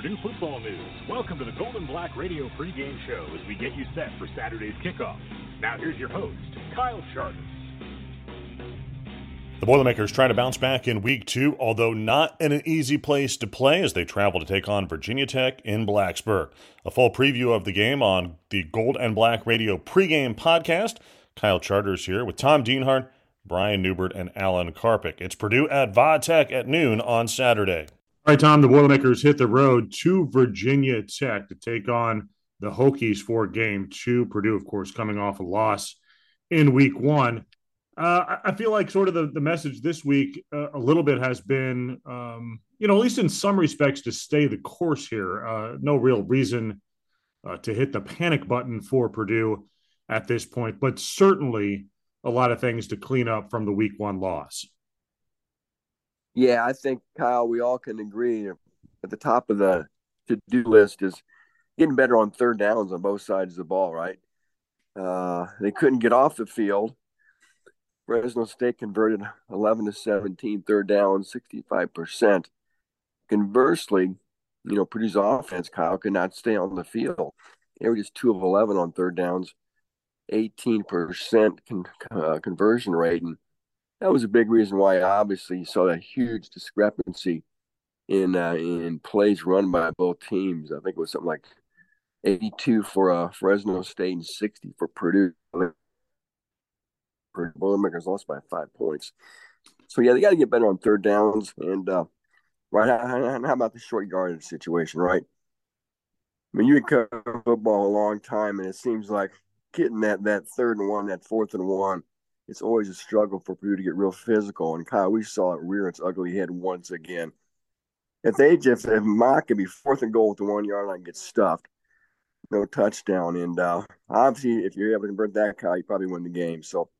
Purdue football news. Welcome to the Gold and Black Radio pregame show as we get you set for Saturday's kickoff. Now here's your host, Kyle Charters. The Boilermakers try to bounce back in week two, although not in an easy place to play as they travel to take on Virginia Tech in Blacksburg. A full preview of the game on the Gold and Black Radio pregame podcast. Kyle Charters here with Tom Dienhart, Brian Neubert, and Alan Karpick. It's Purdue at Va Tech at noon on Saturday. All right, Tom, the Boilermakers hit the road to Virginia Tech to take on the Hokies for game two. Purdue, of course, coming off a loss in week one. Uh, I feel like sort of the, the message this week uh, a little bit has been, um, you know, at least in some respects, to stay the course here. Uh, no real reason uh, to hit the panic button for Purdue at this point, but certainly a lot of things to clean up from the week one loss. Yeah, I think Kyle, we all can agree at the top of the to-do list is getting better on third downs on both sides of the ball. Right? Uh, they couldn't get off the field. Fresno State converted 11 to 17 third down, 65 percent. Conversely, you know Purdue's offense, Kyle, could not stay on the field. They were just two of 11 on third downs, 18 percent con- uh, conversion rate, and that was a big reason why obviously you saw that huge discrepancy in uh, in plays run by both teams. I think it was something like 82 for uh, Fresno State and 60 for Purdue. Purdue Boilermakers lost by five points. So yeah, they got to get better on third downs and uh, right. How, about the short yardage situation, right? I mean, you can cover football a long time, and it seems like getting that that third and one, that fourth and one it's always a struggle for Purdue to get real physical. And Kyle, we saw it rear its ugly head once again. If they just if Mock can be fourth and goal with the one yard line gets stuffed, no touchdown. And uh, obviously, if you're able to convert that, Kyle, you probably win the game. So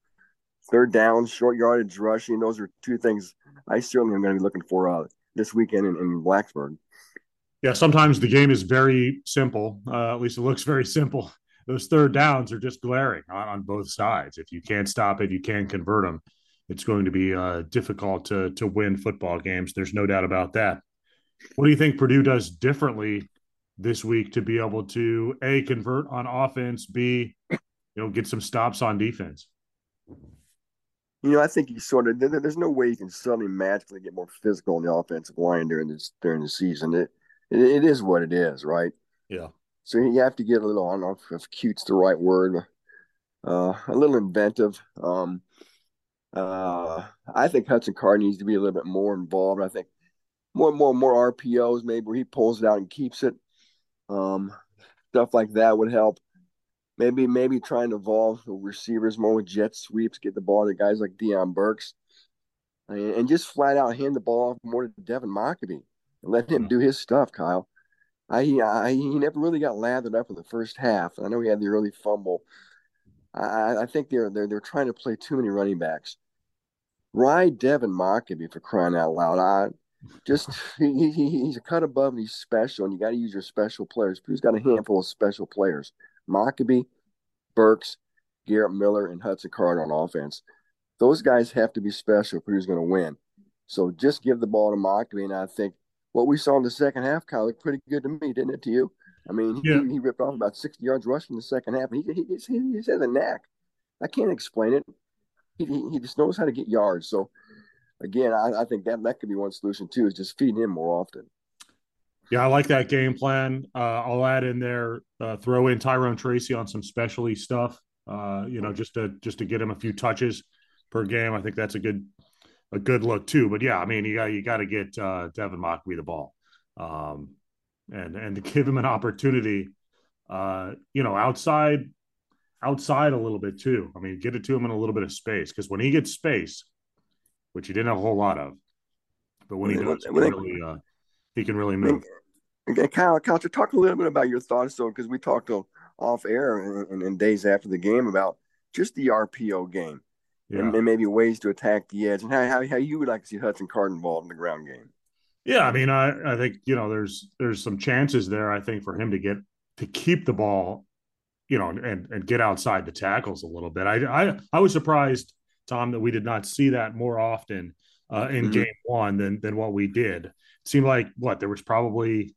third down, short yardage, rushing, those are two things I certainly am going to be looking for uh, this weekend in, in Blacksburg. Yeah, sometimes the game is very simple. Uh, at least it looks very simple those third downs are just glaring on, on both sides. If you can't stop it, you can't convert them. It's going to be uh, difficult to to win football games. There's no doubt about that. What do you think Purdue does differently this week to be able to a convert on offense, b you know get some stops on defense? You know, I think you sort of there's no way you can suddenly magically get more physical on the offensive line during this during the season. It it, it is what it is, right? Yeah. So you have to get a little, I don't know if cute's the right word, uh, a little inventive. Um, uh, I think Hudson Card needs to be a little bit more involved. I think more and more and more RPOs, maybe where he pulls it out and keeps it. Um, stuff like that would help. Maybe maybe trying to evolve the receivers more with jet sweeps, get the ball to guys like Deion Burks, and, and just flat out hand the ball off more to Devin Mockobee and let him do his stuff, Kyle. I, I he never really got lathered up in the first half. I know he had the early fumble. I, I think they're they're they're trying to play too many running backs. Ride Devin Mockobee for crying out loud. I just he, he, he's a cut above and he's special, and you got to use your special players. Who's got a handful of special players? Mockobee, Burks, Garrett Miller, and Hudson Card on offense. Those guys have to be special if Purdue's going to win. So just give the ball to Mockobee, and I think what we saw in the second half, Kyle, looked pretty good to me, didn't it to you? I mean, yeah. he, he, ripped off about 60 yards rushing the second half. He, he, he, just has a knack. I can't explain it. He, he, he just knows how to get yards. So, again, I, I think that, that could be one solution, too, is just feeding him more often. Yeah, I like that game plan. Uh, I'll add in there, uh, throw in Tyrone Tracy on some specialty stuff. Uh, you know, just to just to get him a few touches per game. I think that's a good a good look too. But yeah, I mean, you got you got to get uh, Devin Mockobee the ball, um, and and to give him an opportunity, uh, you know, outside outside a little bit too. I mean, get it to him in a little bit of space because when he gets space, which he didn't have a whole lot of, but when he does, he, really, uh, he can really move. Okay, Kyle, Kyle, talk a little bit about your thoughts though, because we talked off air and, and days after the game about just the RPO game yeah. and, and, maybe ways to attack the edge, and how, how, how you would like to see Hudson Card involved in the ground game. Yeah, I mean, I, I think you know there's there's some chances there. I think for him to get to keep the ball, you know, and and get outside the tackles a little bit. I I, I was surprised, Tom, that we did not see that more often uh, in mm-hmm. game one than than what we did. It seemed like what there was probably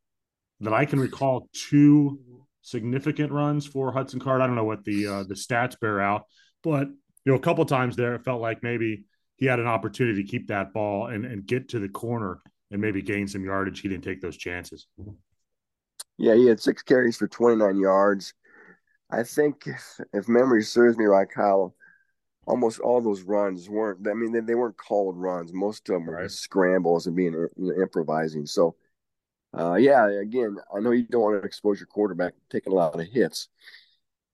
that I can recall two significant runs for Hudson Card. I don't know what the uh, the stats bear out, but you know, a couple times there, it felt like maybe he had an opportunity to keep that ball and, and get to the corner and maybe gain some yardage. He didn't take those chances. Yeah, he had six carries for 29 yards. I think if, if memory serves me right, Kyle, almost all those runs weren't. I mean, they, they weren't called runs. Most of them were right. scrambles and being you know, improvising. So, uh, yeah, again, I know you don't want to expose your quarterback taking a lot of hits,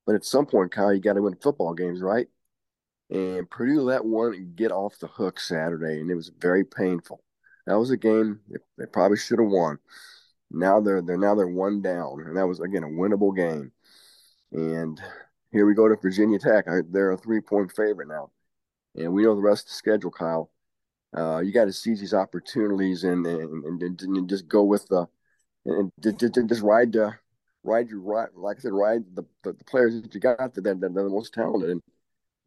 but at some point, Kyle, you got to win football games, right? And Purdue let one get off the hook Saturday, and it was very painful. That was a game they probably should have won. Now they're they're now they're one down, and that was again a winnable game. And here we go to Virginia Tech. They're a three point favorite now, and we know the rest of the schedule, Kyle. Uh, you got to seize these opportunities and and, and, and just go with the and just ride the ride your ride like I said ride the, the, the players that you got that, that, that are the most talented and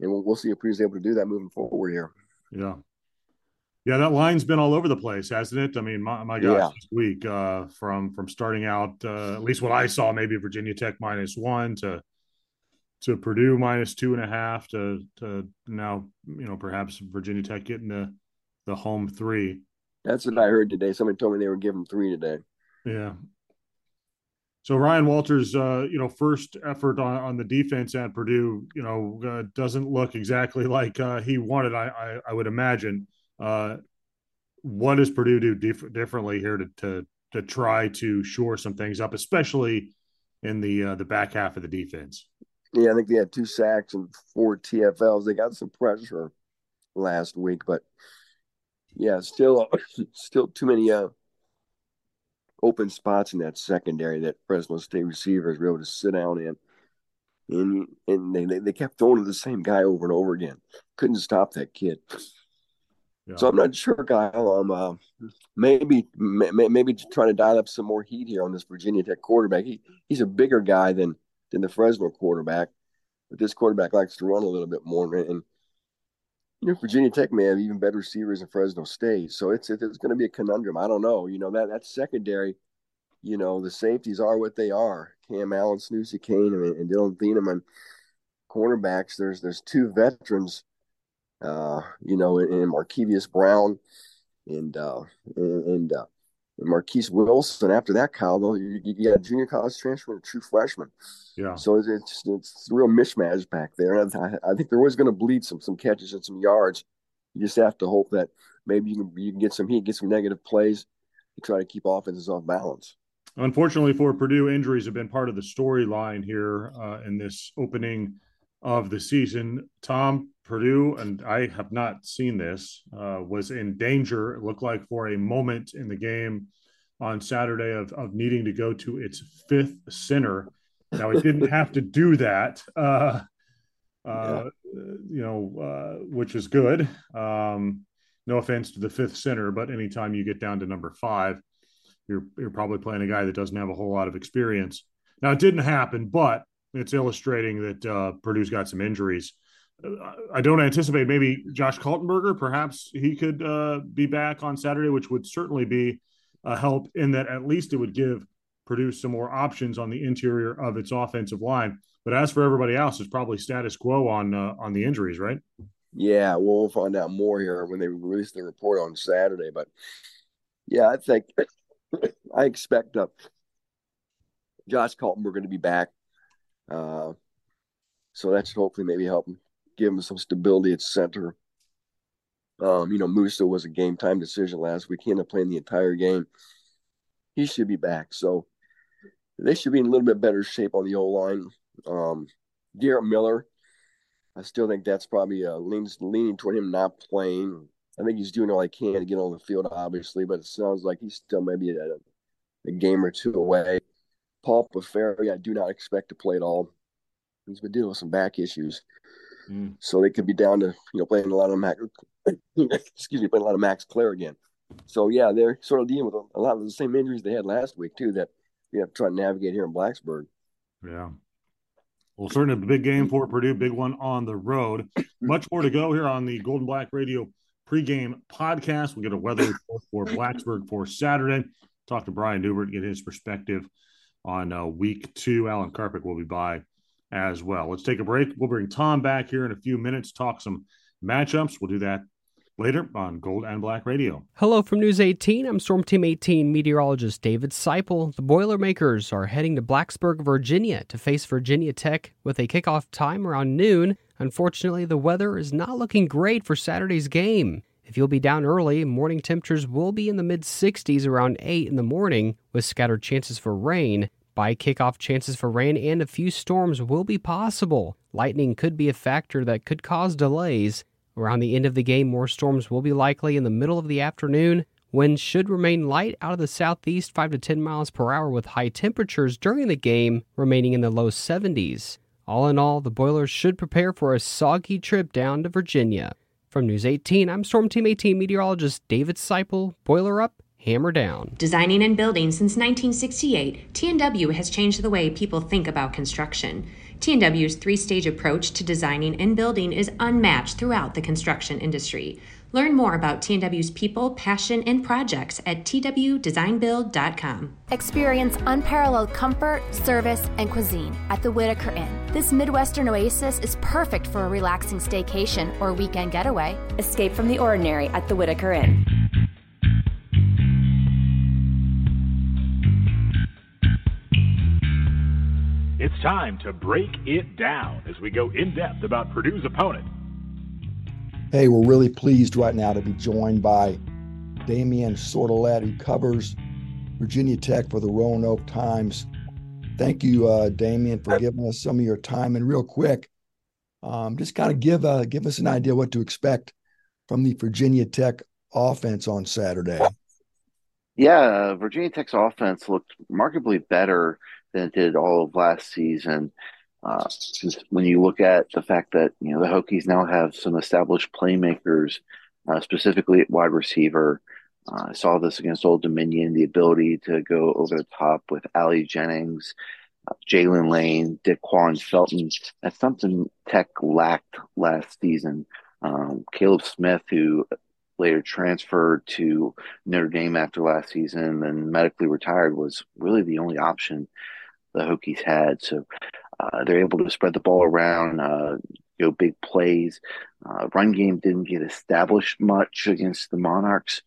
and we'll, we'll see if Purdue's able to do that moving forward here. Yeah, yeah, that line's been all over the place, hasn't it? I mean, my, my gosh, yeah. this week uh, from from starting out, uh, at least what I saw, maybe Virginia Tech minus one to to Purdue minus two and a half to to now, you know, perhaps Virginia Tech getting the the home three. That's what I heard today. Somebody told me they were giving three today. Yeah. So Ryan Walters, uh, you know, first effort on, on the defense at Purdue, you know, uh, doesn't look exactly like uh, he wanted. I, I, I would imagine. Uh, what does Purdue do dif- differently here to, to to try to shore some things up, especially in the uh, the back half of the defense? Yeah, I think they had two sacks and four TFLs. They got some pressure last week, but yeah, still still too many uh, open spots in that secondary that Fresno State receivers were able to sit down in. And and they, they kept throwing to the same guy over and over again. Couldn't stop that kid. Yeah. So I'm not sure, Kyle. Um, uh, maybe maybe trying to dial up some more heat here on this Virginia Tech quarterback. He he's a bigger guy than than the Fresno quarterback, but this quarterback likes to run a little bit more. And you know, Virginia Tech may have even better receivers than Fresno State, so it's it's going to be a conundrum. I don't know. You know that that secondary. You know the safeties are what they are. Cam Allen, Sanoussi Kane, and, and Dillon Thieneman. Cornerbacks. There's there's two veterans uh, you know, and Markevious Brown and uh, and, and uh, Marquise Wilson. After that, Kyle, though, you, you got a junior college transfer and a true freshman. Yeah. So it's it's, it's a real mishmash back there. And I, I think they're always going to bleed some some catches and some yards. You just have to hope that maybe you can you can get some heat, get some negative plays to try to keep offenses off balance. Unfortunately for Purdue, injuries have been part of the storyline here uh, in this opening of the season. Tom, Purdue, and I have not seen this, uh, was in danger, it looked like, for a moment in the game on Saturday of, of needing to go to its fifth center. Now, it didn't have to do that, uh, uh, you know, uh, which is good. Um, no offense to the fifth center, but anytime you get down to number five, you're, you're probably playing a guy that doesn't have a whole lot of experience. Now, it didn't happen, but it's illustrating that uh, Purdue's got some injuries. I don't anticipate maybe Josh Kaltenberger. Perhaps he could uh, be back on Saturday, which would certainly be a help in that at least it would give Purdue some more options on the interior of its offensive line. But as for everybody else, it's probably status quo on uh, on the injuries, right? Yeah, we'll find out more here when they release the report on Saturday. But yeah, I think I expect uh, Josh Kaltenberger to be back uh, so that should hopefully maybe help him, give him some stability at center. Um, you know, Musa was a game time decision last week. He ended up playing the entire game. He should be back. So they should be in a little bit better shape on the O line. Um, Garrett Miller, I still think that's probably uh, leans leaning toward him not playing. I think he's doing all he can to get on the field, obviously, but it sounds like he's still maybe a, a game or two away. Paul Piferi, I do not expect to play at all. He's been dealing with some back issues. Mm. So they could be down to, you know, playing a lot of Max, excuse me, playing a lot of Max Klare again. So, yeah, they're sort of dealing with a lot of the same injuries they had last week, too, that you have to try to navigate here in Blacksburg. Yeah. Well, certainly a big game for Purdue, big one on the road. Much more to go here on the Gold and Black Radio pregame podcast. We get a weather report for Blacksburg for Saturday. talk to Brian Neubert, get his perspective on uh, week two. Alan Karpick will be by as well. Let's take a break. We'll bring Tom back here in a few minutes, talk some matchups. We'll do that later on Gold and Black Radio. Hello from News 18. I'm Storm Team 18 meteorologist David Seipel. The Boilermakers are heading to Blacksburg, Virginia to face Virginia Tech with a kickoff time around noon. Unfortunately, the weather is not looking great for Saturday's game. If you'll be down early, morning temperatures will be in the mid 60s around 8 in the morning with scattered chances for rain. By kickoff, chances for rain and a few storms will be possible. Lightning could be a factor that could cause delays. Around the end of the game, more storms will be likely in the middle of the afternoon. Winds should remain light out of the southeast 5 to 10 miles per hour with high temperatures during the game remaining in the low 70s. All in all, the Boilers should prepare for a soggy trip down to Virginia. From News 18, I'm Storm Team 18 meteorologist David Seipel. Boiler up, hammer down. Designing and building since 1968, TNW has changed the way people think about construction. TNW's three stage approach to designing and building is unmatched throughout the construction industry. Learn more about TNW's people, passion, and projects at twdesignbuild.com. Experience unparalleled comfort, service, and cuisine at the Whitaker Inn. This Midwestern oasis is perfect for a relaxing staycation or weekend getaway. Escape from the ordinary at the Whitaker Inn. Time to break it down as we go in depth about Purdue's opponent. Hey, we're really pleased right now to be joined by Damian Sordelet, who covers Virginia Tech for the Roanoke Times. Thank you, uh, Damian, for giving us some of your time. And real quick, um, just kind of give uh, give us an idea what to expect from the Virginia Tech offense on Saturday. Yeah, Virginia Tech's offense looked markedly better than it did all of last season. Uh, when you look at the fact that you know the Hokies now have some established playmakers, uh, specifically at wide receiver. Uh, I saw this against Old Dominion, the ability to go over the top with Ali Jennings, uh, Jaylin Lane, Da'Quan Felton. That's something Tech lacked last season. Um, Caleb Smith, who later transferred to Notre Dame after last season and medically retired, was really the only option the Hokies had. So uh, they're able to spread the ball around, uh, go big plays. Uh, run game didn't get established much against the Monarchs,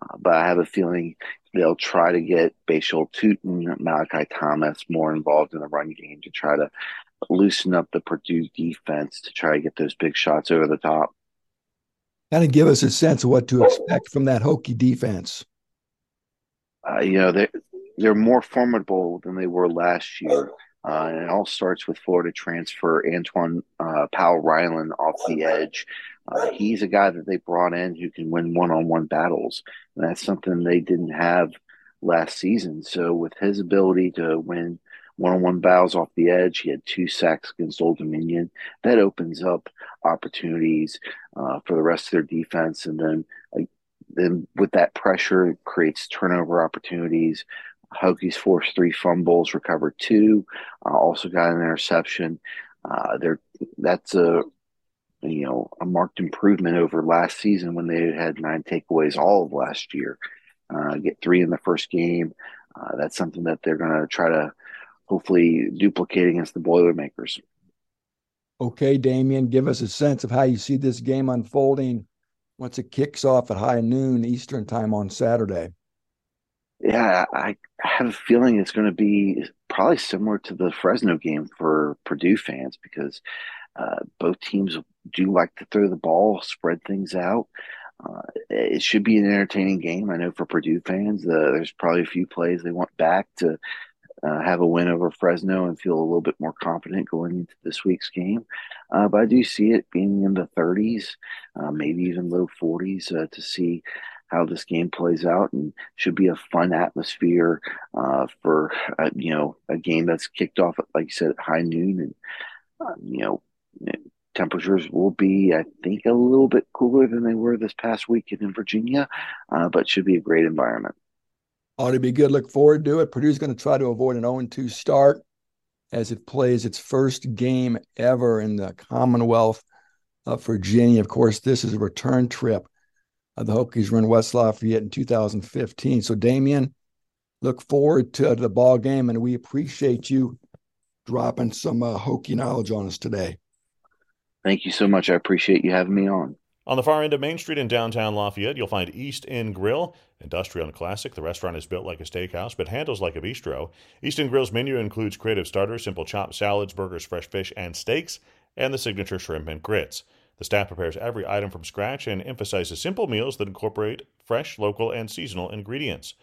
uh, but I have a feeling they'll try to get Bhayshul Tuten, Malachi Thomas more involved in the run game to try to loosen up the Purdue defense to try to get those big shots over the top. Kind of give us a sense of what to expect from that Hokie defense. Uh, you know, they're, they're more formidable than they were last year. Uh, and it all starts with Florida transfer Antwaun uh, Powell Ryland off the edge. Uh, he's a guy that they brought in who can win one on one battles. And that's something they didn't have last season. So, with his ability to win one on one battles off the edge, he had two sacks against Old Dominion. That opens up opportunities uh, for the rest of their defense. And then, then with that pressure, it creates turnover opportunities. Hokies forced three fumbles, recovered two, uh, also got an interception. Uh, they're, that's a you know a marked improvement over last season when they had nine takeaways all of last year. Uh, get three in the first game. Uh, that's something that they're going to try to hopefully duplicate against the Boilermakers. Okay, Damien, give us a sense of how you see this game unfolding once it kicks off at high noon Eastern time on Saturday yeah, I have a feeling it's going to be probably similar to the Fresno game for Purdue fans because uh, both teams do like to throw the ball, spread things out. Uh, it should be an entertaining game. I know for Purdue fans, uh, there's probably a few plays they want back to uh, have a win over Fresno and feel a little bit more confident going into this week's game. Uh, but I do see it being in the 30s, uh, maybe even low 40s uh, to see how this game plays out and should be a fun atmosphere uh, for uh, you know a game that's kicked off at like you said at high noon and uh, you know temperatures will be I think a little bit cooler than they were this past weekend in Virginia uh, but should be a great environment. Ought to be good. Look forward to it. Purdue's going to try to avoid an 0-2 start as it plays its first game ever in the Commonwealth of Virginia. Of course, this is a return trip the Hokies were in West Lafayette in 2015. So, Damien, look forward to the ball game, and we appreciate you dropping some uh, Hokie knowledge on us today. Thank you so much. I appreciate you having me on. On the far end of Main Street in downtown Lafayette, you'll find East End Grill, industrial and classic. The restaurant is built like a steakhouse, but handles like a bistro. East End Grill's menu includes creative starters, simple chopped salads, burgers, fresh fish, and steaks, and the signature shrimp and grits. The staff prepares every item from scratch and emphasizes simple meals that incorporate fresh, local, and seasonal ingredients.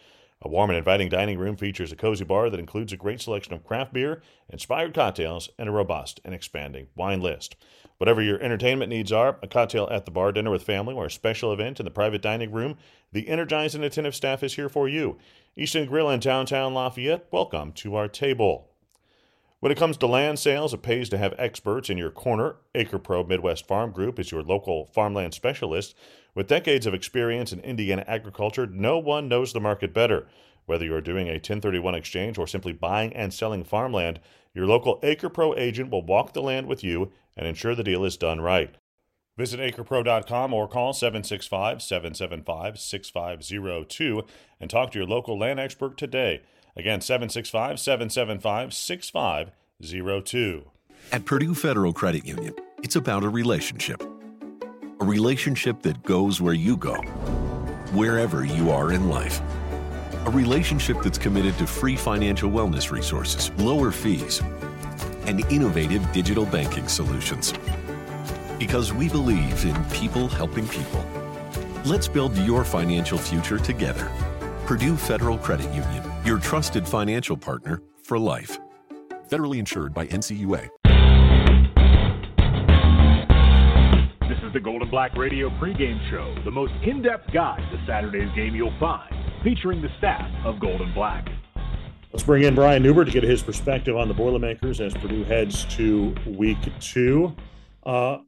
A warm and inviting dining room features a cozy bar that includes a great selection of craft beer, inspired cocktails, and a robust and expanding wine list. Whatever your entertainment needs are, a cocktail at the bar, dinner with family, or a special event in the private dining room, the energized and attentive staff is here for you. East End Grill in downtown Lafayette, welcome to our table. When it comes to land sales, it pays to have experts in your corner. AcrePro Midwest Farm Group is your local farmland specialist. With decades of experience in Indiana agriculture, no one knows the market better. Whether you're doing a 1031 exchange or simply buying and selling farmland, your local AcrePro agent will walk the land with you and ensure the deal is done right. Visit acrepro.com or call 765 775 6502 and talk to your local land expert today. Again, 765 775 6502. At Purdue Federal Credit Union, it's about a relationship. A relationship that goes where you go, wherever you are in life. A relationship that's committed to free financial wellness resources, lower fees, and innovative digital banking solutions. Because we believe in people helping people. Let's build your financial future together. Purdue Federal Credit Union your trusted financial partner for life. Federally insured by NCUA. This is the Gold and Black Radio pregame show, the most in depth guide to Saturday's game you'll find, featuring the staff of Golden Black. Let's bring in Brian Neubert to get his perspective on the Boilermakers as Purdue heads to week two. Uh,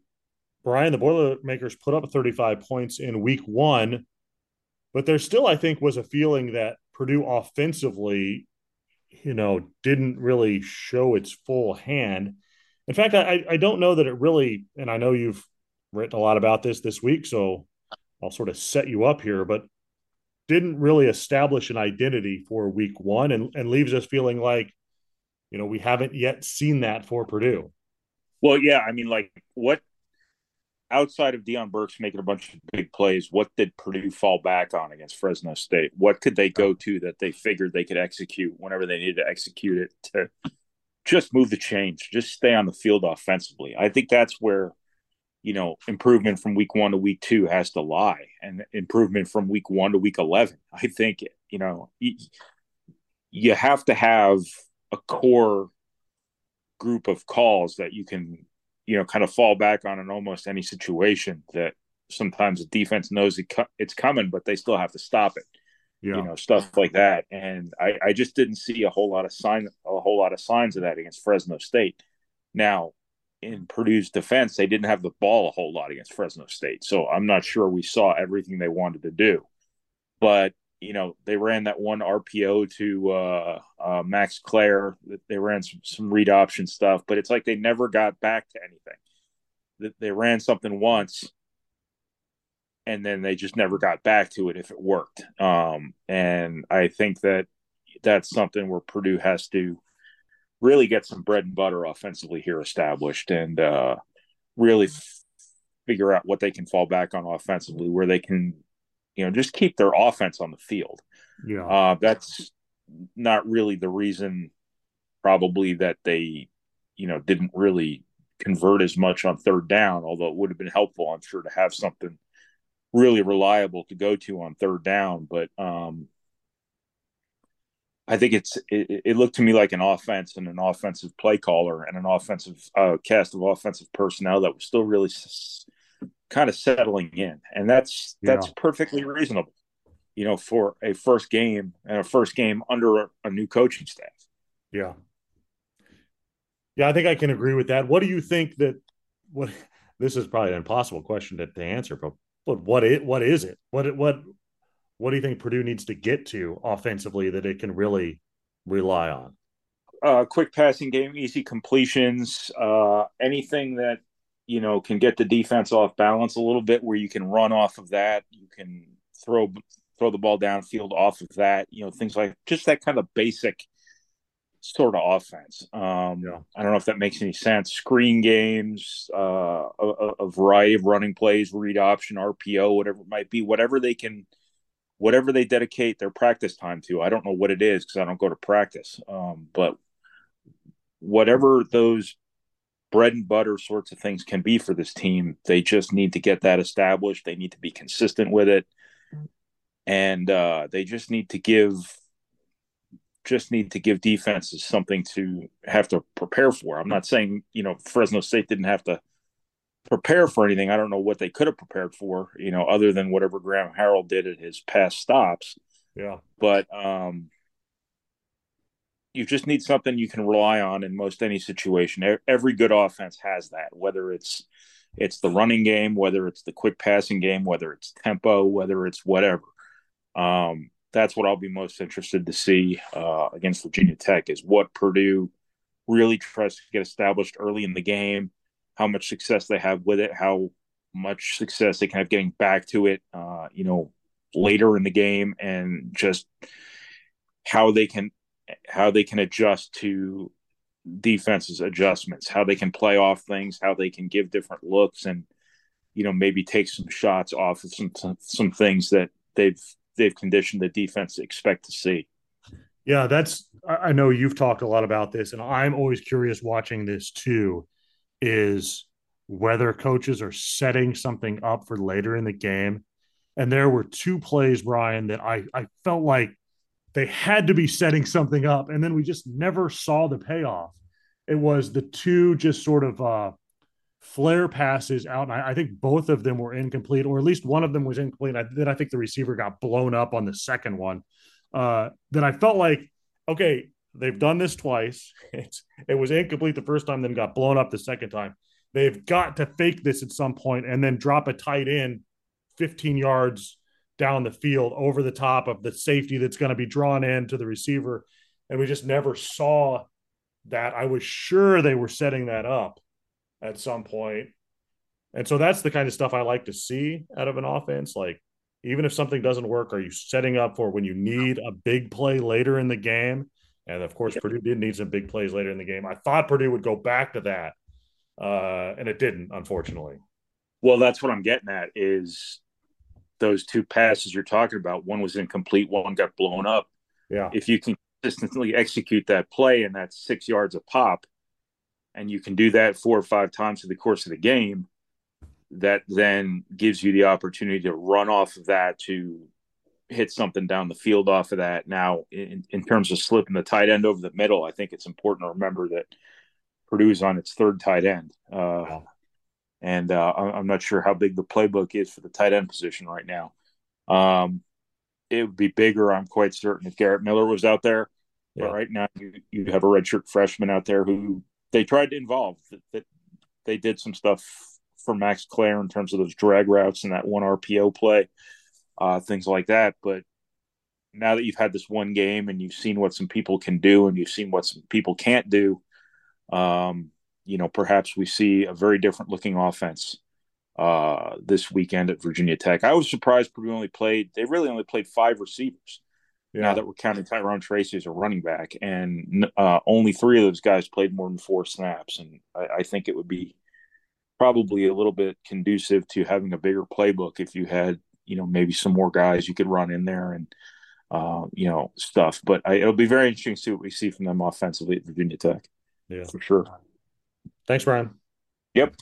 Brian, the Boilermakers put up 35 points in week one, but there still, I think, was a feeling that Purdue offensively, you know, didn't really show its full hand. In fact, I, I don't know that it really, and I know you've written a lot about this this week, so I'll sort of set you up here, but didn't really establish an identity for week one and, and leaves us feeling like, you know, we haven't yet seen that for Purdue. Well, yeah, I mean, like what outside of Deion Burks making a bunch of big plays, what did Purdue fall back on against Fresno State? What could they go to that they figured they could execute whenever they needed to execute it to just move the change, just stay on the field offensively? I think that's where you know improvement from week one to week two has to lie, and improvement from week one to week eleven. I think you know you have to have a core group of calls that you can you know, kind of fall back on in almost any situation that sometimes the defense knows it co- it's coming, but they still have to stop it. Yeah. You know, stuff like that. And I, I just didn't see a whole lot of sign, a whole lot of signs of that against Fresno State. Now, in Purdue's defense, they didn't have the ball a whole lot against Fresno State, so I'm not sure we saw everything they wanted to do. But you know, they ran that one RPO to uh, uh, Max Klare. They ran some, some read option stuff, but it's like they never got back to anything. They ran something once, and then they just never got back to it if it worked. Um, and I think that that's something where Purdue has to really get some bread and butter offensively here established, and uh, really f- figure out what they can fall back on offensively, where they can you know, just keep their offense on the field. Yeah. Uh, that's not really the reason, probably, that they, you know, didn't really convert as much on third down, although it would have been helpful, I'm sure, to have something really reliable to go to on third down. But um, I think it's it, it, looked to me like an offense and an offensive play caller and an offensive uh, cast of offensive personnel that was still really s- kind of settling in, and that's that's yeah. perfectly reasonable, you know, for a first game and a first game under a, a new coaching staff. Yeah, yeah, I think I can agree with that. What do you think that? What this is probably an impossible question to, to answer, but but what it what is it? What what what do you think Purdue needs to get to offensively that it can really rely on? Uh, quick passing game, easy completions, uh, anything that you know, can get the defense off balance a little bit where you can run off of that. You can throw throw the ball downfield off of that. You know, things like just that kind of basic sort of offense. Um, yeah. I don't know if that makes any sense. Screen games, uh, a, a, variety of running plays, read option, RPO, whatever it might be, whatever they can, whatever they dedicate their practice time to. I don't know what it is because I don't go to practice, um, but whatever those bread and butter sorts of things can be for this team, they just need to get that established. They need to be consistent with it. And uh, they just need to give just need to give defenses something to have to prepare for. I'm not saying, you know, Fresno State didn't have to prepare for anything. I don't know what they could have prepared for, you know, other than whatever Graham Harrell did at his past stops. Yeah. But um you just need something you can rely on in most any situation. Every good offense has that, whether it's it's the running game, whether it's the quick passing game, whether it's tempo, whether it's whatever. Um, that's what I'll be most interested to see uh, against Virginia Tech is what Purdue really tries to get established early in the game, how much success they have with it, how much success they can have getting back to it, uh, you know, later in the game, and just how they can how they can adjust to defenses adjustments, how they can play off things, how they can give different looks, and you know maybe take some shots off of some some things that they've they've conditioned the defense to expect to see. Yeah, that's I know you've talked a lot about this, and I'm always curious watching this too, is whether coaches are setting something up for later in the game. And there were two plays, Brian, that I, I felt like they had to be setting something up, and then we just never saw the payoff. It was the two just sort of uh, flare passes out. And I, I, think both of them were incomplete, or at least one of them was incomplete. I, then I think the receiver got blown up on the second one. Uh, then I felt like, okay, they've done this twice. It's, it was incomplete the first time, then got blown up the second time. They've got to fake this at some point and then drop a tight end 15 yards down the field over the top of the safety that's going to be drawn in to the receiver. And we just never saw that. I was sure they were setting that up at some point. And so that's the kind of stuff I like to see out of an offense. Like, even if something doesn't work, are you setting up for when you need a big play later in the game? And of course, Purdue did need some big plays later in the game. I thought Purdue would go back to that, uh, and it didn't, unfortunately. Well, that's what I'm getting at is those two passes you're talking about. One was incomplete, one got blown up. Yeah. If you can consistently execute that play and that's six yards a pop, and you can do that four or five times in the course of the game, that then gives you the opportunity to run off of that to hit something down the field off of that. Now, in, in terms of slipping the tight end over the middle, I think it's important to remember that Purdue's on its third tight end. Uh, and uh, I'm not sure how big the playbook is for the tight end position right now. Um, it would be bigger, I'm quite certain, if Garrett Miller was out there. Yeah. But right now, you, you have a redshirt freshman out there who they tried to involve. That, that they did some stuff for Max Klare in terms of those drag routes and that one RPO play, uh, things like that. But now that you've had this one game and you've seen what some people can do and you've seen what some people can't do, um, you know, perhaps we see a very different looking offense uh, this weekend at Virginia Tech. I was surprised Purdue only played, they really only played five receivers yeah. now that we're counting Tyrone Tracy as a running back, and uh, only three of those guys played more than four snaps, and I, I, think it would be probably a little bit conducive to having a bigger playbook if you had, you know, maybe some more guys you could run in there and, uh, you know, stuff. But I, it'll be very interesting to see what we see from them offensively at Virginia Tech. Yeah, for sure. Thanks, Brian. Yep.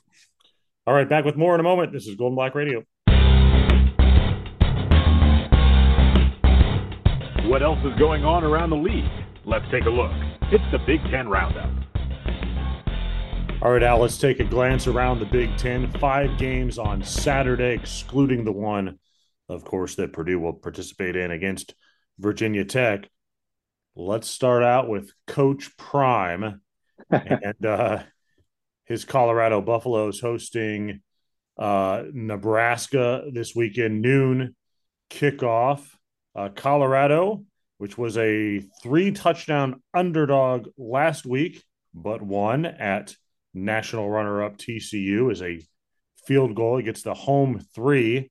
All right, back with more in a moment. This is Gold and Black Radio. What else is going on around the league? Let's take a look. It's the Big Ten Roundup. All right, Al, let's take a glance around the Big Ten. Five games on Saturday, excluding the one, of course, that Purdue will participate in against Virginia Tech. Let's start out with Coach Prime and uh, his Colorado Buffaloes hosting uh, Nebraska this weekend, noon kickoff. Uh, Colorado, which was a three touchdown underdog last week, but won at national runner up TCU, is a field goal. It gets the home three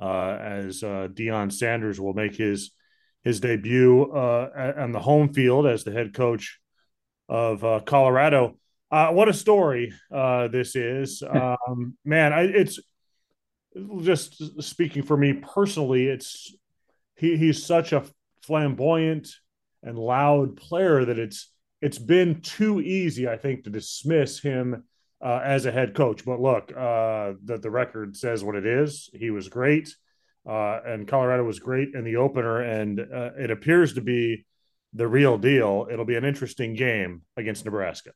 uh, as uh, Deion Sanders will make his his debut uh, on the home field as the head coach of uh, Colorado. Uh, what a story uh, this is, um, man! I, it's just speaking for me personally. It's he, he's such a flamboyant and loud player that it's it's been too easy, I think, to dismiss him uh, as a head coach. But look, uh, the the record says what it is. He was great, uh, and Colorado was great in the opener, and uh, it appears to be the real deal. It'll be an interesting game against Nebraska.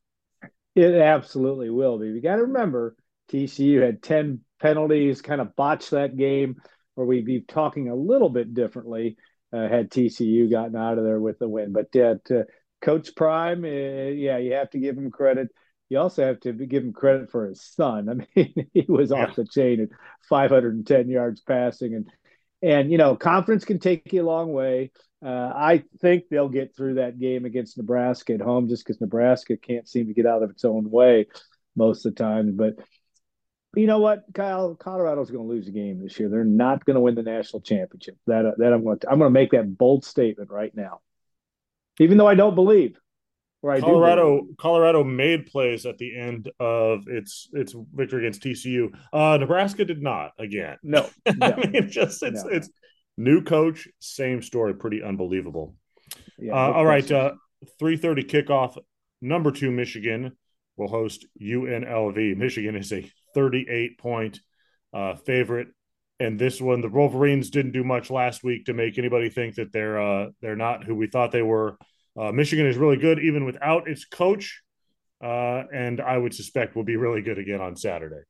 It absolutely will be. You got to remember, TCU had ten penalties, kind of botched that game, or we'd be talking a little bit differently. Uh, had TCU gotten out of there with the win, but uh, to Coach Prime, uh, yeah, you have to give him credit you also have to give him credit for his son. I mean, he was yeah. off the chain at 510 yards passing, and and you know, confidence can take you a long way. Uh, I think they'll get through that game against Nebraska at home, just because Nebraska can't seem to get out of its own way most of the time. But you know what, Kyle, Colorado's going to lose a game this year. They're not going to win the national championship. That that I'm going to I'm going to make that bold statement right now, even though I don't believe. Colorado Colorado made plays at the end of its its victory against TCU. Uh, Nebraska did not again. No, no. I mean, just it's no. it's new coach, same story, pretty unbelievable. Yeah, uh, all right, uh, three thirty kickoff. Number two Michigan will host UNLV. Michigan is a thirty eight point uh, favorite. And this one, the Wolverines didn't do much last week to make anybody think that they're uh, they're not who we thought they were. Uh, Michigan is really good even without its coach, uh, and I would suspect will be really good again on Saturday.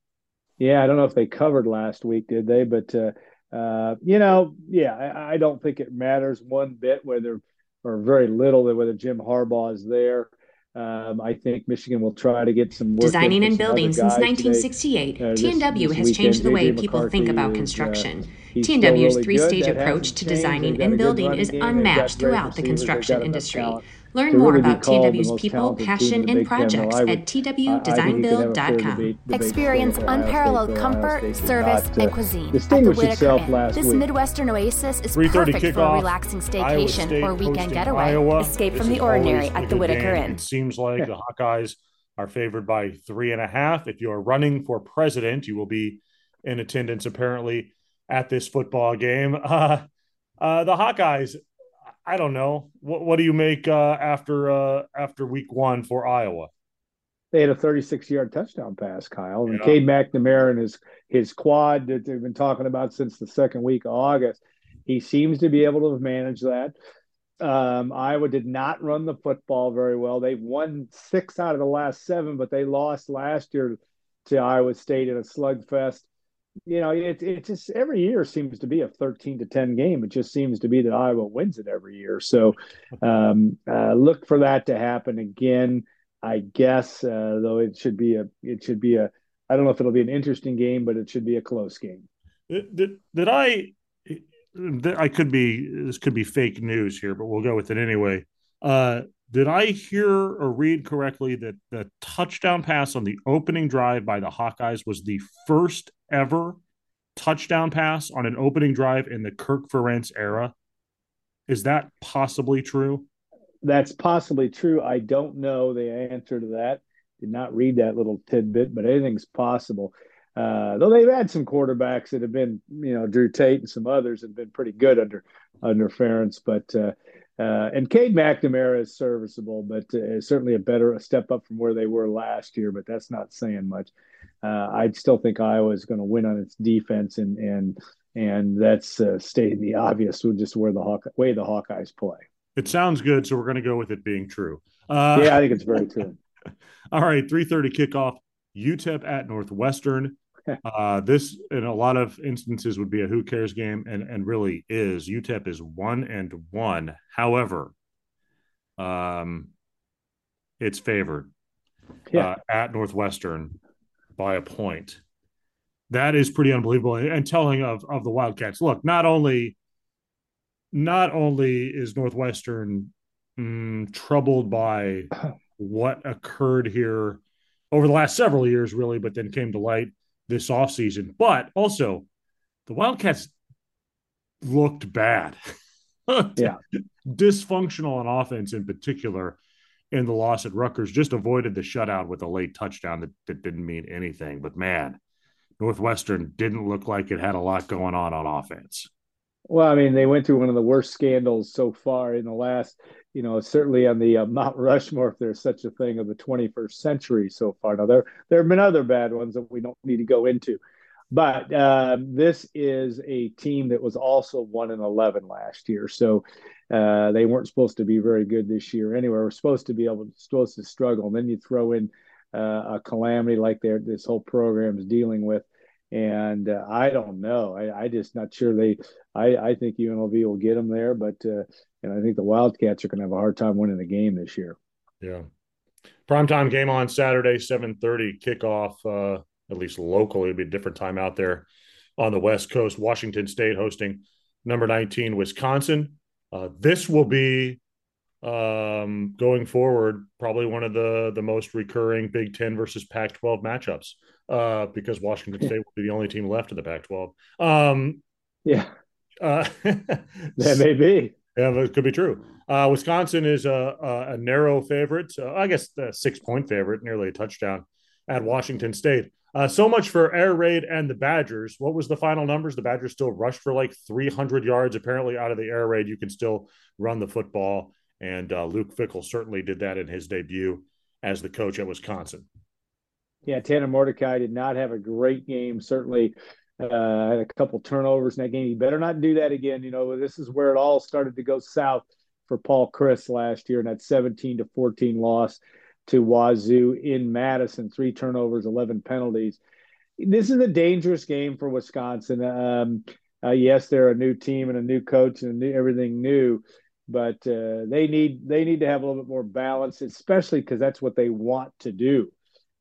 Yeah, I don't know if they covered last week, did they? But uh, uh you know, yeah, I, I, don't think it matters one bit whether or very little that whether Jim Harbaugh is there. Um, I think Michigan will try to get some more. designing and building since 1968. Uh, TNW has changed the way people think about construction uh, construction. TNW's three stage approach to designing and building is unmatched throughout the construction industry. Learn more about TW's people, passion, and projects at twdesignbuild.com. Experience unparalleled comfort, service, and uh, cuisine at the Whitaker Inn. This Midwestern oasis is perfect for a relaxing staycation or weekend getaway. Iowa. Escape from the ordinary at the Whitaker Inn. It seems like the Hawkeyes are favored by three and a half. If you are running for president, you will be in attendance apparently at this football game. Uh, uh, the Hawkeyes I don't know. What what do you make uh, after uh, after week one for Iowa? They had a 36 yard touchdown pass, Kyle, and yeah. Cade McNamara and his his quad that they've been talking about since the second week of August. He seems to be able to manage that. Um, Iowa did not run the football very well. They've won six out of the last seven, but they lost last year to Iowa State in a slugfest you know, it it just every year seems to be a 13 to 10 game. It just seems to be that Iowa wins it every year. So um, uh, look for that to happen again. I guess, uh, though it should be a it should be a I don't know if it'll be an interesting game, but it should be a close game. Did, did I? I could be this could be fake news here, but we'll go with it anyway. Uh, did I hear or read correctly that the touchdown pass on the opening drive by the Hawkeyes was the first ever touchdown pass on an opening drive in the Kirk Ferentz era? Is that possibly true? That's possibly true. I don't know the answer to that. Did not read that little tidbit, but anything's possible. Uh, though they've had some quarterbacks that have been, you know, Drew Tate and some others have been pretty good under under Ferentz, but uh, uh, and Cade McNamara is serviceable, but uh, certainly a better a step up from where they were last year. But that's not saying much. Uh, I still think Iowa is going to win on its defense, and and and that's uh, stating the obvious, with just where the Hawk way the Hawkeyes play. It sounds good, so we're going to go with it being true. Uh, yeah, I think it's very true. all right, three thirty kickoff. UTEP at Northwestern. uh, this, in a lot of instances, would be a who cares game, and and really is. UTEP is one and one. However, um, it's favored yeah. uh, at Northwestern by a point. That is pretty unbelievable and telling of of the Wildcats. Look, not only not only is Northwestern mm, troubled by what occurred here over the last several years, really, but then came to light this offseason. But also, the Wildcats looked bad. yeah. Dysfunctional on offense in particular in the loss at Rutgers. Just avoided the shutout with a late touchdown that, that didn't mean anything. But man, Northwestern didn't look like it had a lot going on on offense. Well, I mean, they went through one of the worst scandals so far in the last, you know, certainly on the uh, Mount Rushmore, if there's such a thing of the 21st century so far. Now, there there have been other bad ones that we don't need to go into, but uh, this is a team that was also one and 11 last year, so uh, they weren't supposed to be very good this year anyway. We're supposed to be able to, supposed to struggle, and then you throw in uh, a calamity like this whole program is dealing with and uh, I don't know. I, I just not sure they. I, I think UNLV will get them there, but uh, and I think the Wildcats are going to have a hard time winning the game this year. Yeah, primetime game on Saturday, seven thirty kickoff. At least locally, it'll be a different time out there on the West Coast. Washington State hosting number nineteen Wisconsin. Uh, this will be um, going forward probably one of the the most recurring Big Ten versus Pac twelve matchups uh, because Washington State will be the only team left in the Pac-12. Um, yeah, uh, that may be. Yeah, it could be true. Uh, Wisconsin is a, a, a narrow favorite. Uh, I guess a six-point favorite, nearly a touchdown at Washington State. Uh, so much for air raid and the Badgers. What was the final numbers? The Badgers still rushed for like 300 yards. Apparently, out of the air raid, you can still run the football. And uh, Luke Fickell certainly did that in his debut as the coach at Wisconsin yeah, Tanner Mordecai did not have a great game. Certainly uh, had a couple turnovers in that game. He better not do that again. You know, this is where it all started to go south for Paul Chryst last year in that 17 to 14 loss to Wazoo in Madison. Three turnovers, 11 penalties. This is a dangerous game for Wisconsin. Um, uh, yes, they're a new team and a new coach and new, everything new, but uh, they need they need to have a little bit more balance, especially because that's what they want to do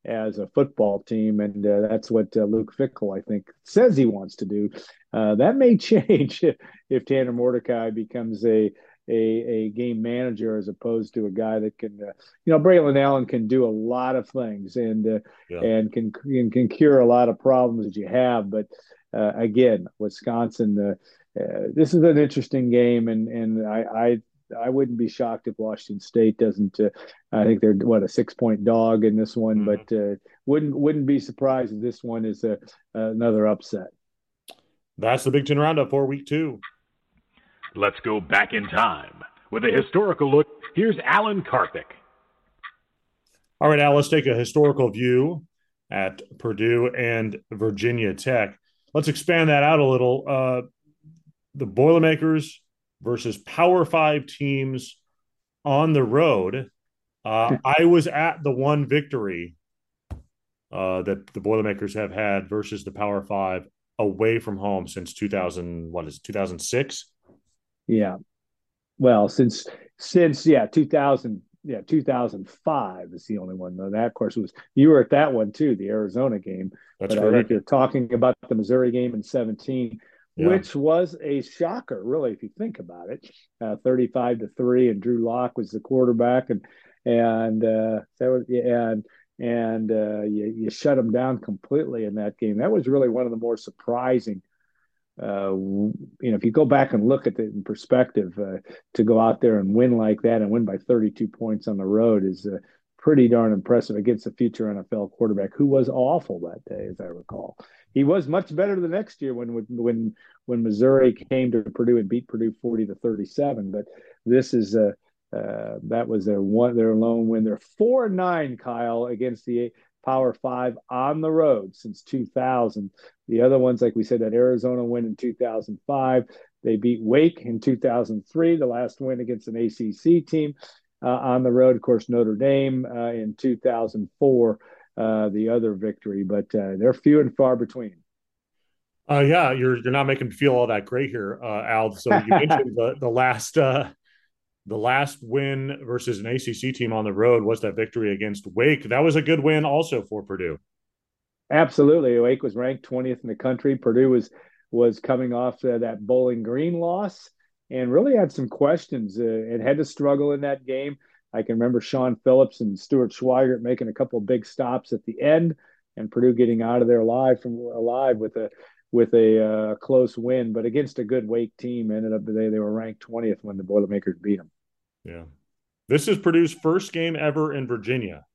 as a football team, and uh, that's what uh, Luke Fickell, I think, says he wants to do. Uh, that may change if, if Tanner Mordecai becomes a, a a game manager as opposed to a guy that can, uh, you know, Braylon Allen can do a lot of things and uh, yeah. and can can can cure a lot of problems that you have, but uh, again, Wisconsin. this is an interesting game, and and I, I I wouldn't be shocked if Washington State doesn't. Uh, I think they're what a six point dog in this one, mm-hmm. but uh, wouldn't wouldn't be surprised if this one is a, another upset. That's the Big Ten roundup for week two. Let's go back in time with a historical look. Here's Alan Karpick. All right, Al, let's take a historical view at Purdue and Virginia Tech. Let's expand that out a little. Uh, the Boilermakers versus Power Five teams on the road. Uh, I was at the one victory uh, that the Boilermakers have had versus the Power Five away from home since 2000. What is 2006? Yeah. Well, since since yeah 2000 yeah 2005 is the only one though. That of course was you were at that one too, the Arizona game. That's but correct. I think you're talking about the Missouri game in 17 yeah. which was a shocker, really, if you think about it. Uh, 35 to three, and Drew Lock was the quarterback, and and uh, that was and and uh, you, you shut them down completely in that game. That was really one of the more surprising. Uh, you know, if you go back and look at it in perspective, uh, to go out there and win like that and win by 32 points on the road is uh, pretty darn impressive against a future NFL quarterback who was awful that day, as I recall he was much better the next year when when when Missouri came to Purdue and beat Purdue forty to thirty seven. But this is a uh, that was their one their lone win. They're four nine, Kyle, against the Power Five on the road since 2000. The other ones, like we said, that Arizona win in 2005. They beat Wake in 2003, the last win against an ACC team uh, on the road. Of course, Notre Dame uh, in 2004 uh, the other victory, but uh, they're few and far between. Uh, yeah, you're you're not making me feel all that great here, uh, Al. So you mentioned the the last uh, the last win versus an ACC team on the road was that victory against Wake. That was a good win also for Purdue. Absolutely, Wake was ranked 20th in the country. Purdue was was coming off that Bowling Green loss and really had some questions uh, and had to struggle in that game. I can remember Shaun Phillips and Stuart Schweigert making a couple big stops at the end, and Purdue getting out of there alive from alive with a with a uh, close win, but against a good Wake team, ended up they they were ranked 20th when the Boilermakers beat them. Yeah, this is Purdue's first game ever in Virginia.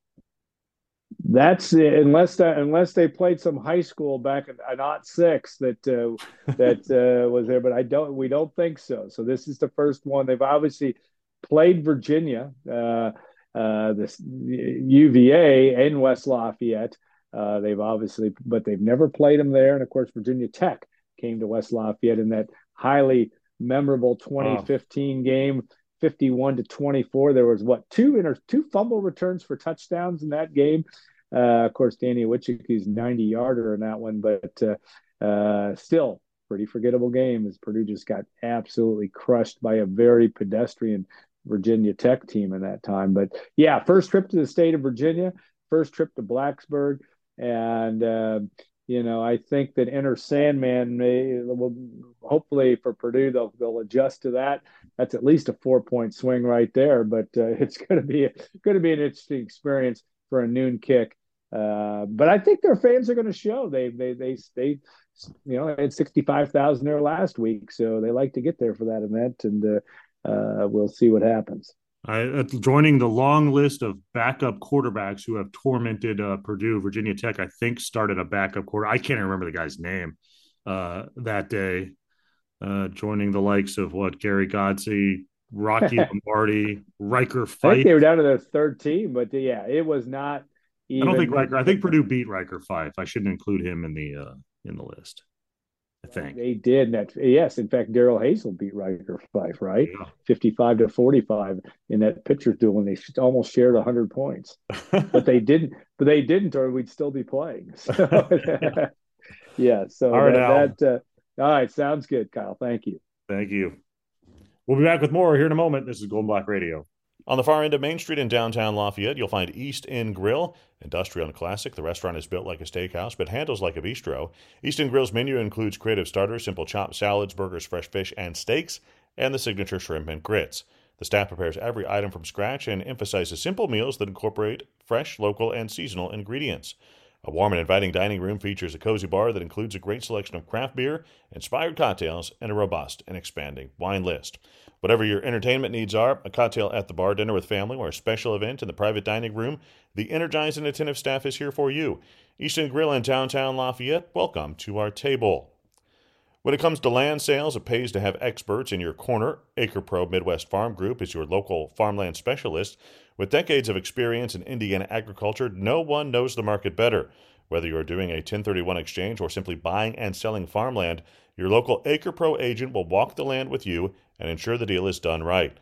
That's unless that unless they played some high school back in not six that uh, that uh, was there, but I don't. We don't think so. So this is the first one. They've obviously played Virginia, uh, uh this UVA, and West Lafayette. Uh, they've obviously, but they've never played them there. And of course, Virginia Tech came to West Lafayette in that highly memorable 2015 oh. game 51 to 24. There was what two inter two fumble returns for touchdowns in that game. Uh, of course, Danny Witchicky's 90 yarder in that one, but uh, uh, still pretty forgettable game as Purdue just got absolutely crushed by a very pedestrian Virginia Tech team in that time. But yeah, first trip to the state of Virginia, first trip to Blacksburg, and uh, you know, I think that Enter Sandman may will hopefully for Purdue they'll they'll adjust to that. That's at least a four point swing right there, but uh, it's going to be going to be an interesting experience for a noon kick. Uh, but I think their fans are going to show. They they they they you know had sixty five thousand there last week, so they like to get there for that event, and uh, uh we'll see what happens. Uh, joining the long list of backup quarterbacks who have tormented uh, Purdue, Virginia Tech, I think started a backup quarter. I can't remember the guy's name uh, that day. Uh, joining the likes of what Gary Godsey, Rocky Lombardi, Ryker Fyfe. I think they were down to their third team, but yeah, it was not. I don't think Ryker. I think Purdue beat Ryker Fyfe. I shouldn't include him in the uh, in the list. I think they did. That yes, in fact, Darrell Hazell beat Ryker Fyfe, right, yeah. fifty-five to forty-five in that pitcher's duel, and they almost shared hundred points, but they didn't. But they didn't, or we'd still be playing. So, yeah. So all right, that, that uh, all right, sounds good, Kyle. Thank you. Thank you. We'll be back with more here in a moment. This is Gold and Black Radio. On the far end of Main Street in downtown Lafayette, you'll find East End Grill, industrial and classic. The restaurant is built like a steakhouse, but handles like a bistro. East End Grill's menu includes creative starters, simple chopped salads, burgers, fresh fish, and steaks, and the signature shrimp and grits. The staff prepares every item from scratch and emphasizes simple meals that incorporate fresh, local, and seasonal ingredients. A warm and inviting dining room features a cozy bar that includes a great selection of craft beer, inspired cocktails, and a robust and expanding wine list. Whatever your entertainment needs are, a cocktail at the bar, dinner with family, or a special event in the private dining room, the energized and attentive staff is here for you. East End Grill in downtown Lafayette, welcome to our table. When it comes to land sales, it pays to have experts in your corner. AcrePro Midwest Farm Group is your local farmland specialist. With decades of experience in Indiana agriculture, no one knows the market better. Whether you're doing a 1031 exchange or simply buying and selling farmland, your local AcrePro agent will walk the land with you and ensure the deal is done right.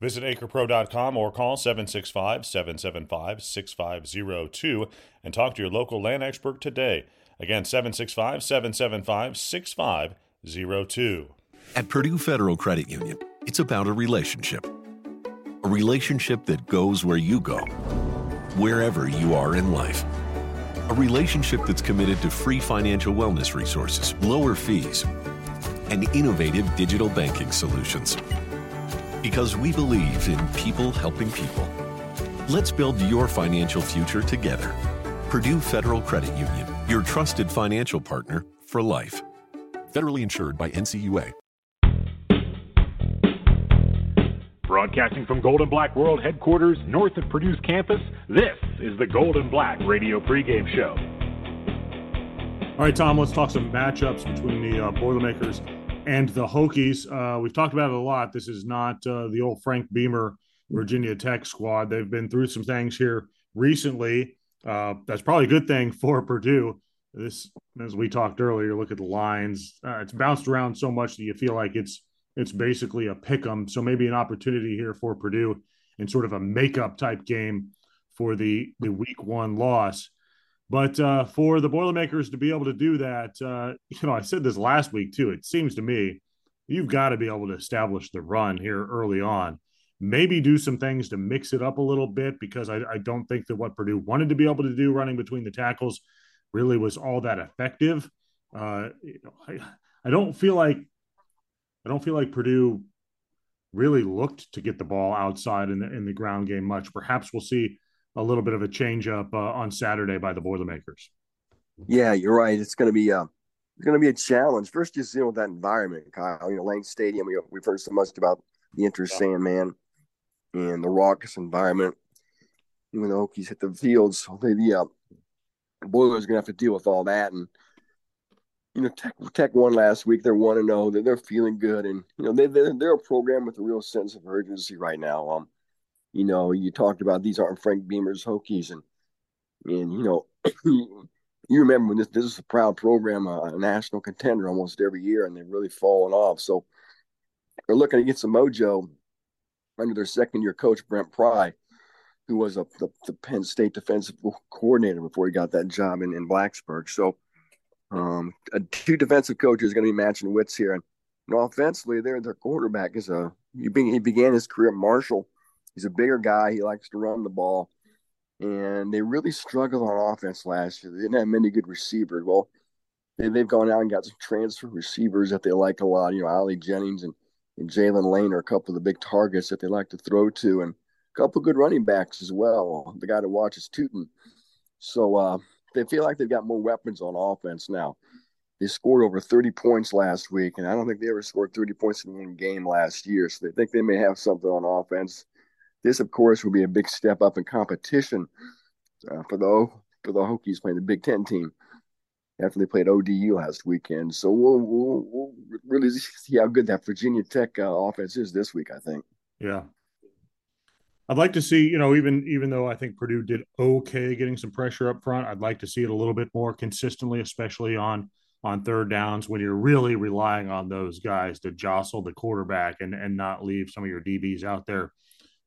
Visit acrepro.com or call 765 775 6502 and talk to your local land expert today. Again, 765 775 6502. At Purdue Federal Credit Union, it's about a relationship. A relationship that goes where you go, wherever you are in life. A relationship that's committed to free financial wellness resources, lower fees, and innovative digital banking solutions. Because we believe in people helping people. Let's build your financial future together. Purdue Federal Credit Union, your trusted financial partner for life. Federally insured by NCUA. Broadcasting from Gold and Black World headquarters north of Purdue's campus, this is the Gold and Black Radio pregame show. All right, Tom, let's talk some matchups between the uh, Boilermakers and the Hokies. Uh, we've talked about it a lot. This is not uh, the old Frank Beamer Virginia Tech squad. They've been through some things here recently. Uh, that's probably a good thing for Purdue. This, as we talked earlier, look at the lines. Uh, it's bounced around so much that you feel like it's it's basically a pick 'em. So maybe an opportunity here for Purdue in sort of a makeup type game for the the week one loss. But uh, for the Boilermakers to be able to do that, uh, you know, I said this last week too. It seems to me you've got to be able to establish the run here early on maybe do some things to mix it up a little bit because I, I, don't think that what Purdue wanted to be able to do running between the tackles really was all that effective. Uh, I, I don't feel like I don't feel like Purdue really looked to get the ball outside in the in the ground game much. Perhaps we'll see a little bit of a change up uh, on Saturday by the Boilermakers. Yeah, you're right. It's going to be uh, it's going to be a challenge. First, just dealing with that environment, Kyle. You know, Lane Stadium. We, we've heard so much about the Enter Sandman and the raucous environment. When the Hokies hit the field, so they, the uh, Boilers going to have to deal with all that. And you know, Tech Tech won last week. They're one zero. Oh. They're, they're feeling good, and you know they they're, they're a program with a real sense of urgency right now. Um, you know, you talked about these aren't Frank Beamer's Hokies, and and you know, you remember when this this is a proud program, a, a national contender almost every year, and they've really fallen off. So they're looking to get some mojo under their second year coach Brent Pry, who was a, the, the Penn State defensive coordinator before he got that job in, in Blacksburg. So um, two defensive coaches going to be matching wits here, and, and offensively, their their quarterback is a he, be, he began his career Marshall. He's a bigger guy. He likes to run the ball, and they really struggled on offense last year. They didn't have many good receivers. Well, they, they've gone out and got some transfer receivers that they like a lot. You know, Ali Jennings and, and Jaylin Lane are a couple of the big targets that they like to throw to, and a couple of good running backs as well. The guy to watch is Tuten. So uh, they feel like they've got more weapons on offense now. They scored over 30 points last week, and I don't think they ever scored 30 points in one game last year. So they think they may have something on offense. This, of course, will be a big step up in competition uh, for the for the Hokies playing the Big Ten team after they played ODU last weekend. So we'll, we'll, we'll really see how good that Virginia Tech uh, offense is this week. I think. Yeah, I'd like to see, you know, even even though I think Purdue did okay getting some pressure up front, I'd like to see it a little bit more consistently, especially on on third downs when you're really relying on those guys to jostle the quarterback and and not leave some of your DBs out there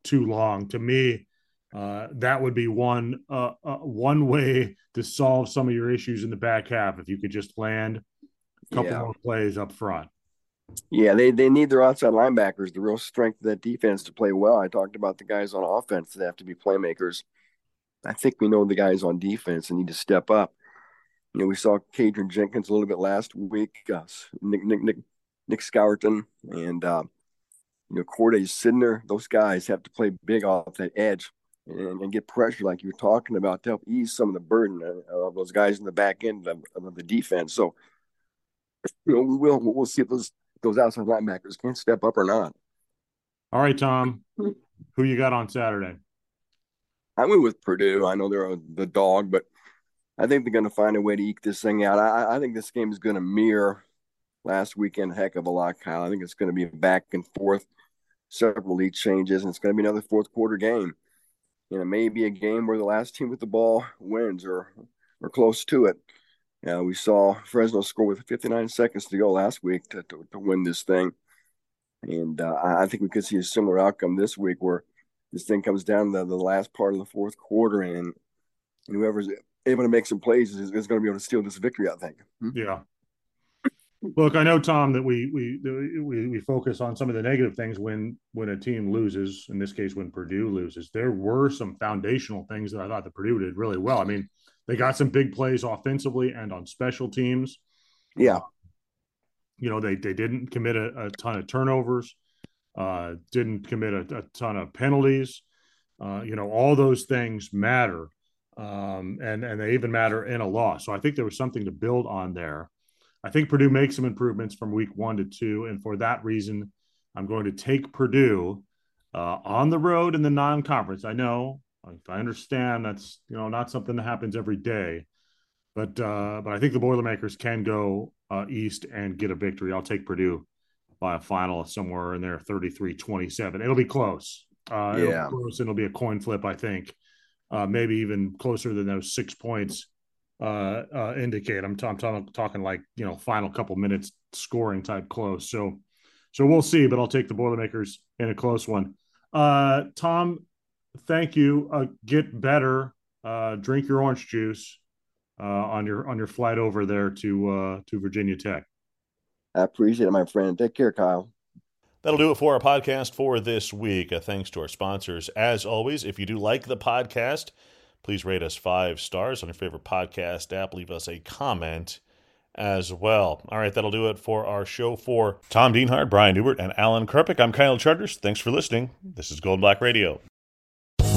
too long. To me, uh, that would be one uh, uh, one way to solve some of your issues in the back half if you could just land a couple yeah. more plays up front. Yeah, they, they need their outside linebackers, the real strength of that defense to play well. I talked about the guys on offense that have to be playmakers. I think we know the guys on defense and need to step up. You know, we saw Kydran Jenkins a little bit last week, uh, Nick Nick Nick Nick Scourton, and uh, you know Khordae Sydnor. Those guys have to play big off that edge and, and, get pressure, like you were talking about, to help ease some of the burden of those guys in the back end of, of the defense. So, you know, we will we'll see if those those outside linebackers can step up or not. All right, Tom, who you got on Saturday? I went with Purdue. I know they're a, the dog, but I think they're going to find a way to eke this thing out. I, I think this game is going to mirror last weekend heck of a lot, Kyle. I think it's going to be back and forth, several lead changes, and it's going to be another fourth quarter game. You know, maybe a game where the last team with the ball wins or or close to it. Yeah, we saw Fresno score with 59 seconds to go last week to, to, to win this thing. And uh, I think we could see a similar outcome this week where this thing comes down to the last part of the fourth quarter and, and whoever's able to make some plays is, is going to be able to steal this victory, I think. Hmm? Yeah. Look, I know Tom that we, we we we focus on some of the negative things when when a team loses. In this case, when Purdue loses, there were some foundational things that I thought that Purdue did really well. I mean, they got some big plays offensively and on special teams. Yeah. You know, they, they didn't commit a, a ton of turnovers, uh, didn't commit a, a ton of penalties. Uh, you know, all those things matter. Um, and, and they even matter in a loss. So I think there was something to build on there. I think Purdue makes some improvements from week one to two. And for that reason, I'm going to take Purdue uh, on the road in the non conference. I know I understand that's you know not something that happens every day, but uh, but I think the Boilermakers can go uh, east and get a victory. I'll take Purdue by a final somewhere in there, 33-27. It'll be close. Uh, yeah, it'll close, and it'll be a coin flip. I think uh, maybe even closer than those six points uh, uh, indicate. I'm, t- I'm t- talking like you know final couple minutes scoring type close. So so we'll see, but I'll take the Boilermakers in a close one. Uh, Tom, thank you. Uh, get better. Uh, drink your orange juice uh, on your on your flight over there to uh, to Virginia Tech. I appreciate it, my friend. Take care, Kyle. That'll do it for our podcast for this week. Uh, thanks to our sponsors. As always, if you do like the podcast, please rate us five stars on your favorite podcast app. Leave us a comment as well. All right, that'll do it for our show for Tom Dienhart, Brian Neubert, and Alan Karpick. I'm Kyle Charters. Thanks for listening. This is Gold Black Radio.